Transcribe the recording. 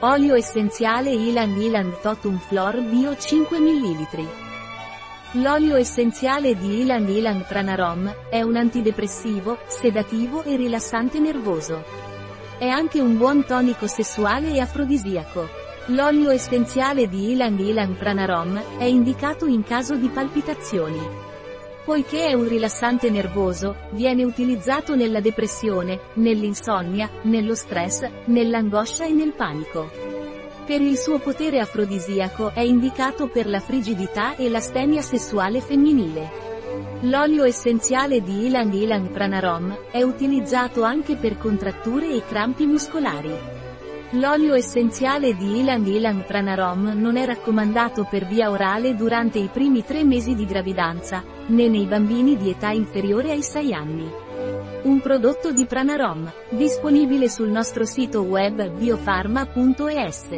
Olio essenziale Ilang Ilang Totum Flor Bio 5 ml. L'olio essenziale di Ilang Ilang Pranarom è un antidepressivo, sedativo e rilassante nervoso. È anche un buon tonico sessuale e afrodisiaco. L'olio essenziale di Ilang Ilang Pranarom è indicato in caso di palpitazioni. Poiché è un rilassante nervoso, viene utilizzato nella depressione, nell'insonnia, nello stress, nell'angoscia e nel panico. Per il suo potere afrodisiaco è indicato per la frigidità e l'astenia sessuale femminile. L'olio essenziale di Ilang Ilang Pranarom è utilizzato anche per contratture e crampi muscolari. L'olio essenziale di Ilang Ilang Pranarom non è raccomandato per via orale durante i primi tre mesi di gravidanza, né nei bambini di età inferiore ai 6 anni. Un prodotto di Pranarom, disponibile sul nostro sito web biofarma.es.